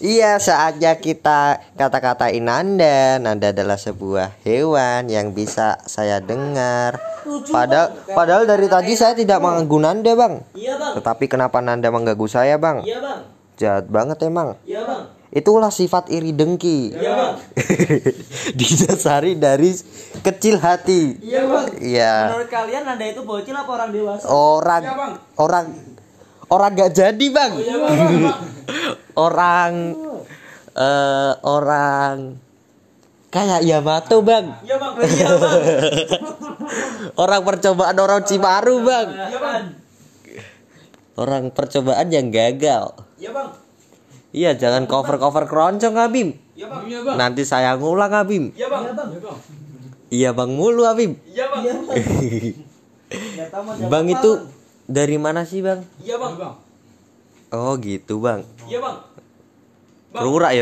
Iya, saatnya kita kata-katain Anda. Nanda adalah sebuah hewan yang bisa saya dengar. Padahal, padahal dari tadi saya tidak mengganggu Nanda, Bang. Iya bang. Tetapi kenapa Nanda mengganggu saya, Bang? Iya bang. Jahat banget emang. Iya bang. Itulah sifat iri dengki. Iya bang. Didasari dari kecil hati. Iya bang. Iya. Menurut kalian anda itu bocil apa orang dewasa? Orang Iya, Bang. orang orang gak jadi, Bang. Iya bang. Iya, bang. Orang eh orang kayak Yamato bang Iya bang. Iya bang. orang percobaan orang Cimaru bang Iya bang. orang percobaan yang gagal Iya bang. iya jangan cover cover keroncong Abim Iya bang. Iya bang. nanti saya ngulang Abim Iya bang. Iya bang. iya bang mulu Abim Iya bang. bang itu dari mana sih bang Iya bang. Oh gitu bang Iya bang. Rura ya